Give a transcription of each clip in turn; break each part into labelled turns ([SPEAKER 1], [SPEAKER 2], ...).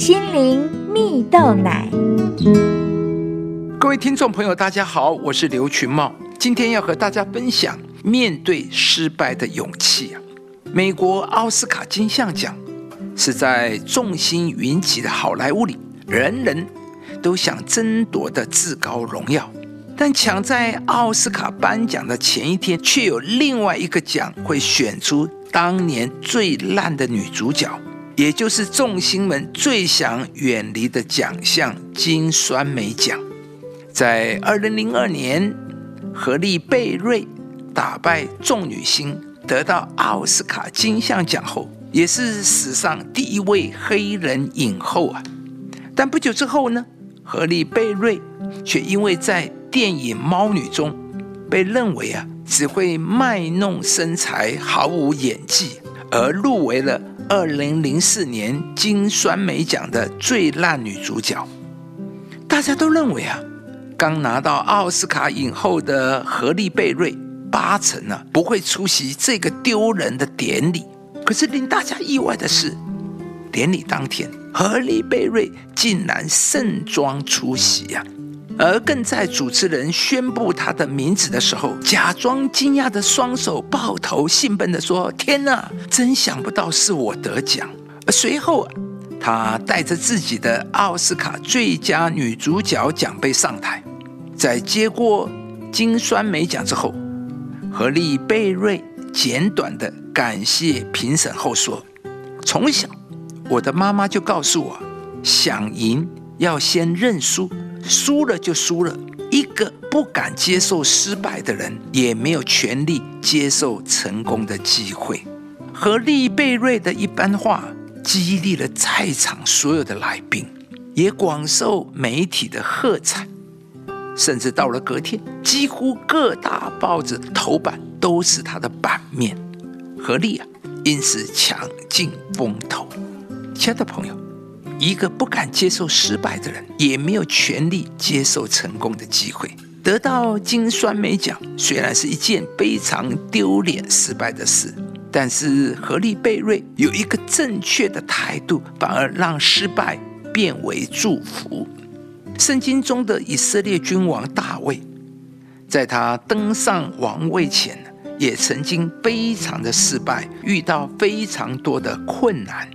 [SPEAKER 1] 心灵蜜豆奶。
[SPEAKER 2] 各位听众朋友，大家好，我是刘群茂，今天要和大家分享面对失败的勇气啊。美国奥斯卡金像奖是在众星云集的好莱坞里，人人都想争夺的至高荣耀。但抢在奥斯卡颁奖的前一天，却有另外一个奖会选出当年最烂的女主角，也就是众星们最想远离的奖项——金酸梅奖。在二零零二年，何丽贝瑞打败众女星，得到奥斯卡金像奖后，也是史上第一位黑人影后啊。但不久之后呢，何丽贝瑞却因为在电影《猫女》中被认为啊只会卖弄身材，毫无演技，而入围了二零零四年金酸梅奖的最烂女主角。大家都认为啊，刚拿到奥斯卡影后的何丽贝瑞八成啊不会出席这个丢人的典礼。可是令大家意外的是，典礼当天，何丽贝瑞竟然盛装出席呀！而更在主持人宣布他的名字的时候，假装惊讶的双手抱头，兴奋的说：“天哪，真想不到是我得奖！”随后，他带着自己的奥斯卡最佳女主角奖杯上台，在接过金酸梅奖之后，何丽贝瑞简短的感谢评审后说：“从小，我的妈妈就告诉我，想赢要先认输。”输了就输了，一个不敢接受失败的人，也没有权利接受成功的机会。和利贝瑞的一番话，激励了在场所有的来宾，也广受媒体的喝彩。甚至到了隔天，几乎各大报纸头版都是他的版面。何利啊，因此抢尽风头。亲爱的朋友。一个不敢接受失败的人，也没有权利接受成功的机会。得到金酸梅奖虽然是一件非常丢脸、失败的事，但是何利贝瑞有一个正确的态度，反而让失败变为祝福。圣经中的以色列君王大卫，在他登上王位前，也曾经非常的失败，遇到非常多的困难。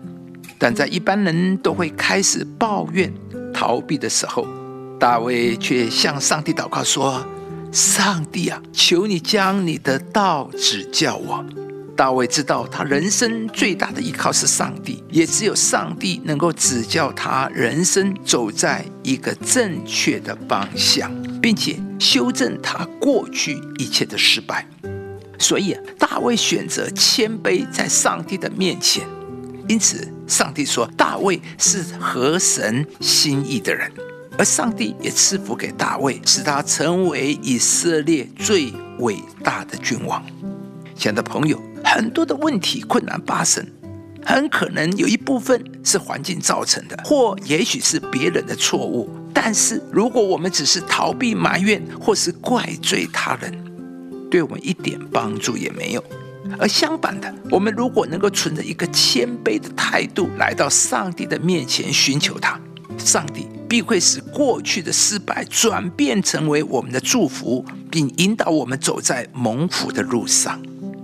[SPEAKER 2] 但在一般人都会开始抱怨、逃避的时候，大卫却向上帝祷告说：“上帝啊，求你将你的道指教我。”大卫知道他人生最大的依靠是上帝，也只有上帝能够指教他人生走在一个正确的方向，并且修正他过去一切的失败。所以，大卫选择谦卑在上帝的面前。因此，上帝说大卫是合神心意的人，而上帝也赐福给大卫，使他成为以色列最伟大的君王。亲爱的朋友，很多的问题困难发生，很可能有一部分是环境造成的，或也许是别人的错误。但是，如果我们只是逃避、埋怨，或是怪罪他人，对我们一点帮助也没有。而相反的，我们如果能够存着一个谦卑的态度来到上帝的面前寻求他，上帝必会使过去的失败转变成为我们的祝福，并引导我们走在蒙福的路上。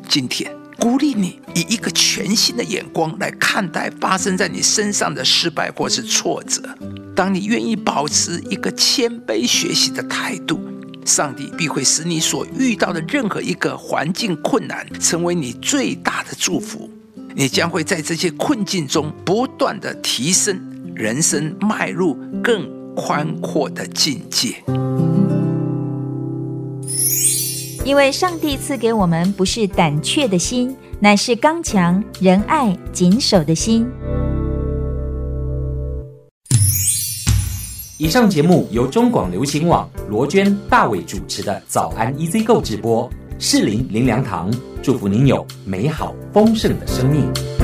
[SPEAKER 2] 今天鼓励你以一个全新的眼光来看待发生在你身上的失败或是挫折。当你愿意保持一个谦卑学习的态度。上帝必会使你所遇到的任何一个环境困难，成为你最大的祝福。你将会在这些困境中不断的提升，人生迈入更宽阔的境界。
[SPEAKER 1] 因为上帝赐给我们不是胆怯的心，乃是刚强、仁爱、谨守的心。
[SPEAKER 3] 以上节目由中广流行网罗娟、大伟主持的早安 EZ 购直播，适林林良堂祝福您有美好丰盛的生命。